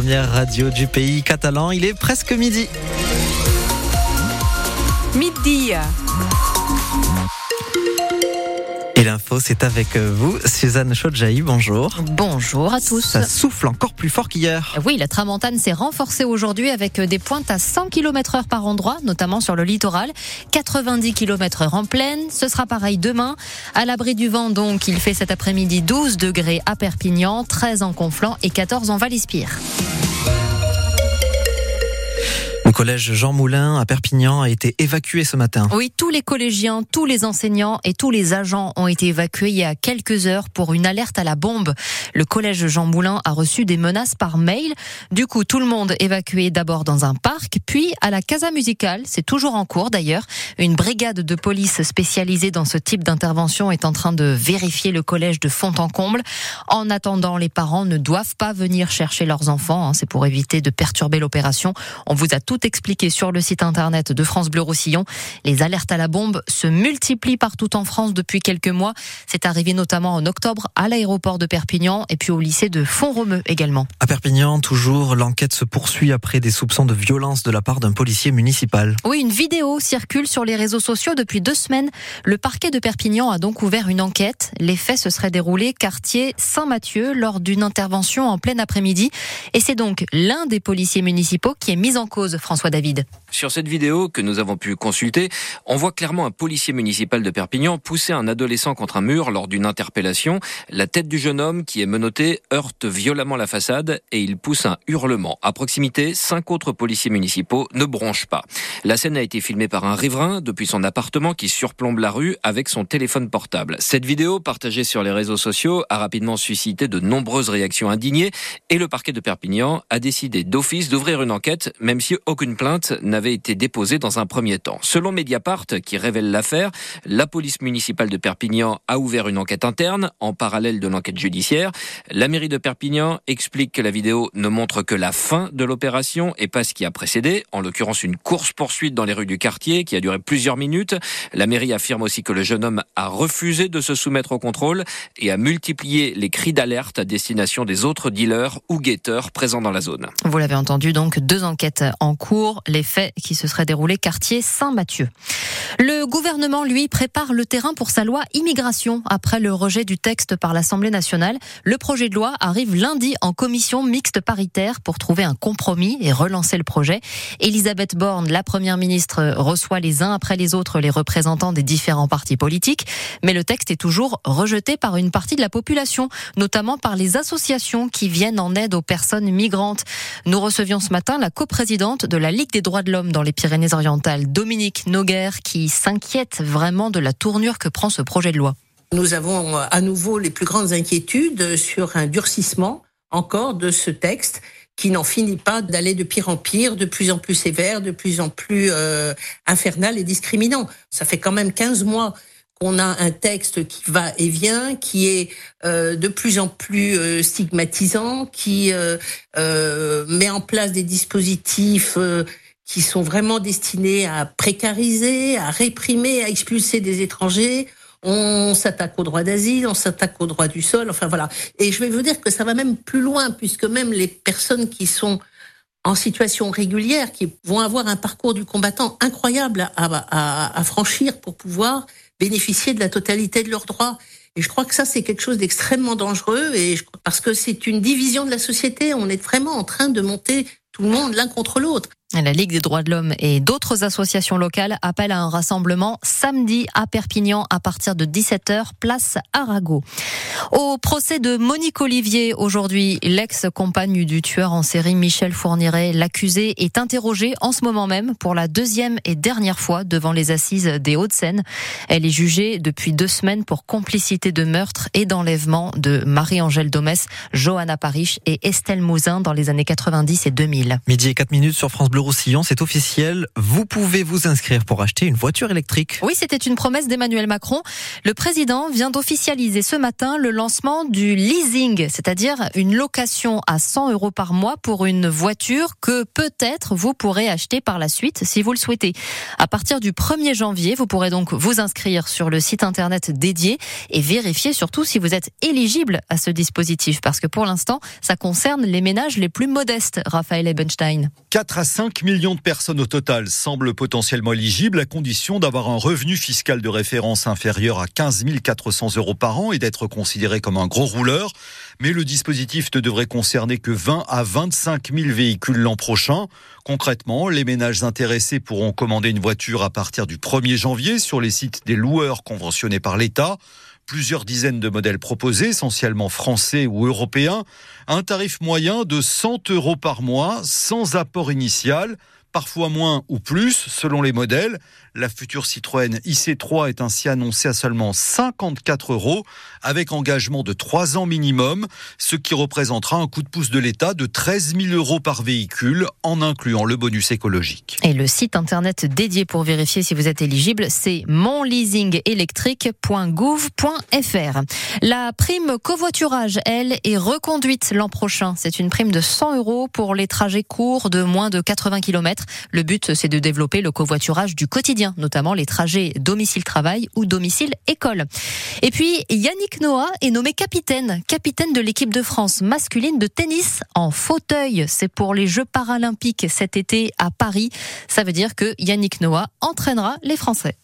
première radio du pays catalan. Il est presque midi. Midi. Et l'info, c'est avec vous, Suzanne Chodjaï. Bonjour. Bonjour à tous. Ça souffle encore plus fort qu'hier. Oui, la tramontane s'est renforcée aujourd'hui avec des pointes à 100 km heure par endroit, notamment sur le littoral. 90 km heure en pleine. Ce sera pareil demain. À l'abri du vent, donc, il fait cet après-midi 12 degrés à Perpignan, 13 en Conflans et 14 en Val-Espire. Collège Jean Moulin à Perpignan a été évacué ce matin. Oui, tous les collégiens, tous les enseignants et tous les agents ont été évacués il y a quelques heures pour une alerte à la bombe. Le collège Jean Moulin a reçu des menaces par mail. Du coup, tout le monde évacué d'abord dans un parc, puis à la Casa Musicale. C'est toujours en cours d'ailleurs. Une brigade de police spécialisée dans ce type d'intervention est en train de vérifier le collège de fond en comble. En attendant, les parents ne doivent pas venir chercher leurs enfants. Hein. C'est pour éviter de perturber l'opération. On vous a tout expliqué sur le site internet de France Bleu Roussillon. Les alertes à la bombe se multiplient partout en France depuis quelques mois. C'est arrivé notamment en octobre à l'aéroport de Perpignan et puis au lycée de Font-Romeu également. À Perpignan, toujours, l'enquête se poursuit après des soupçons de violence de la part d'un policier municipal. Oui, une vidéo circule sur les réseaux sociaux depuis deux semaines. Le parquet de Perpignan a donc ouvert une enquête. Les faits se seraient déroulés quartier Saint-Mathieu lors d'une intervention en plein après-midi. Et c'est donc l'un des policiers municipaux qui est mis en cause. François David. Sur cette vidéo que nous avons pu consulter, on voit clairement un policier municipal de Perpignan pousser un adolescent contre un mur lors d'une interpellation. La tête du jeune homme qui est menotté heurte violemment la façade et il pousse un hurlement. À proximité, cinq autres policiers municipaux ne bronchent pas. La scène a été filmée par un riverain depuis son appartement qui surplombe la rue avec son téléphone portable. Cette vidéo, partagée sur les réseaux sociaux, a rapidement suscité de nombreuses réactions indignées et le parquet de Perpignan a décidé d'office d'ouvrir une enquête, même si aucune plainte n'avait été déposée dans un premier temps. Selon Mediapart, qui révèle l'affaire, la police municipale de Perpignan a ouvert une enquête interne en parallèle de l'enquête judiciaire. La mairie de Perpignan explique que la vidéo ne montre que la fin de l'opération et pas ce qui a précédé, en l'occurrence une course-poursuite dans les rues du quartier qui a duré plusieurs minutes. La mairie affirme aussi que le jeune homme a refusé de se soumettre au contrôle et a multiplié les cris d'alerte à destination des autres dealers ou guetteurs présents dans la zone. Vous l'avez entendu, donc deux enquêtes en cours, les faits qui se seraient déroulés quartier Saint-Mathieu. Le gouvernement, lui, prépare le terrain pour sa loi immigration après le rejet du texte par l'Assemblée nationale. Le projet de loi arrive lundi en commission mixte paritaire pour trouver un compromis et relancer le projet. Elisabeth Borne, la première ministre, reçoit les uns après les autres les représentants des différents partis politiques, mais le texte est toujours rejeté par une partie de la population, notamment par les associations qui viennent en aide aux personnes migrantes. Nous recevions ce matin la coprésidente de la Ligue des droits de l'homme dans les Pyrénées-Orientales, Dominique Noguer, qui s'inquiète vraiment de la tournure que prend ce projet de loi. Nous avons à nouveau les plus grandes inquiétudes sur un durcissement encore de ce texte qui n'en finit pas d'aller de pire en pire, de plus en plus sévère, de plus en plus euh, infernal et discriminant. Ça fait quand même 15 mois qu'on a un texte qui va et vient, qui est euh, de plus en plus euh, stigmatisant, qui euh, euh met en place des dispositifs euh, qui sont vraiment destinés à précariser, à réprimer, à expulser des étrangers. On s'attaque au droit d'asile, on s'attaque au droit du sol, enfin voilà. Et je vais vous dire que ça va même plus loin, puisque même les personnes qui sont en situation régulière, qui vont avoir un parcours du combattant incroyable à, franchir pour pouvoir bénéficier de la totalité de leurs droits. Et je crois que ça, c'est quelque chose d'extrêmement dangereux, et je, parce que c'est une division de la société. On est vraiment en train de monter tout le monde l'un contre l'autre. La Ligue des droits de l'homme et d'autres associations locales appellent à un rassemblement samedi à Perpignan à partir de 17h, place Arago. Au procès de Monique Olivier aujourd'hui, l'ex-compagne du tueur en série Michel Fourniret, l'accusé est interrogé en ce moment même pour la deuxième et dernière fois devant les assises des Hauts-de-Seine. Elle est jugée depuis deux semaines pour complicité de meurtre et d'enlèvement de Marie-Angèle Domès, Johanna Parish et Estelle Mouzin dans les années 90 et 2000. Midi et 4 minutes sur France Bleu Roussillon, c'est officiel. Vous pouvez vous inscrire pour acheter une voiture électrique. Oui, c'était une promesse d'Emmanuel Macron. Le président vient d'officialiser ce matin le lancement du leasing, c'est-à-dire une location à 100 euros par mois pour une voiture que peut-être vous pourrez acheter par la suite si vous le souhaitez. À partir du 1er janvier, vous pourrez donc vous inscrire sur le site internet dédié et vérifier surtout si vous êtes éligible à ce dispositif parce que pour l'instant, ça concerne les ménages les plus modestes, Raphaël Ebenstein. 4 à 5 millions de personnes au total semblent potentiellement éligibles à condition d'avoir un revenu fiscal de référence inférieur à 15 400 euros par an et d'être considéré comme un gros rouleur. Mais le dispositif ne devrait concerner que 20 à 25 000 véhicules l'an prochain. Concrètement, les ménages intéressés pourront commander une voiture à partir du 1er janvier sur les sites des loueurs conventionnés par l'État plusieurs dizaines de modèles proposés, essentiellement français ou européens, un tarif moyen de 100 euros par mois, sans apport initial, parfois moins ou plus selon les modèles. La future Citroën IC3 est ainsi annoncée à seulement 54 euros, avec engagement de 3 ans minimum, ce qui représentera un coup de pouce de l'État de 13 000 euros par véhicule, en incluant le bonus écologique. Et le site internet dédié pour vérifier si vous êtes éligible, c'est monleasingelectrique.gouv.fr. La prime covoiturage, elle, est reconduite l'an prochain. C'est une prime de 100 euros pour les trajets courts de moins de 80 km. Le but, c'est de développer le covoiturage du quotidien, notamment les trajets domicile-travail ou domicile-école. Et puis, Yannick Noah est nommé capitaine, capitaine de l'équipe de France masculine de tennis en fauteuil. C'est pour les Jeux paralympiques cet été à Paris. Ça veut dire que Yannick Noah entraînera les Français.